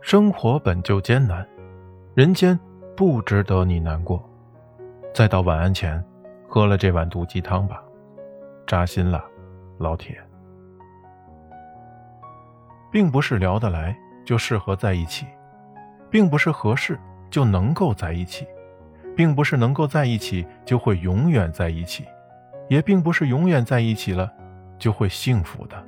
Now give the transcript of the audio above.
生活本就艰难人间不值得你难过。再到晚安前喝了这碗毒鸡汤吧扎心了老铁。并不是聊得来就适合在一起并不是合适就能够在一起并不是能够在一起就会永远在一起也并不是永远在一起了就会幸福的。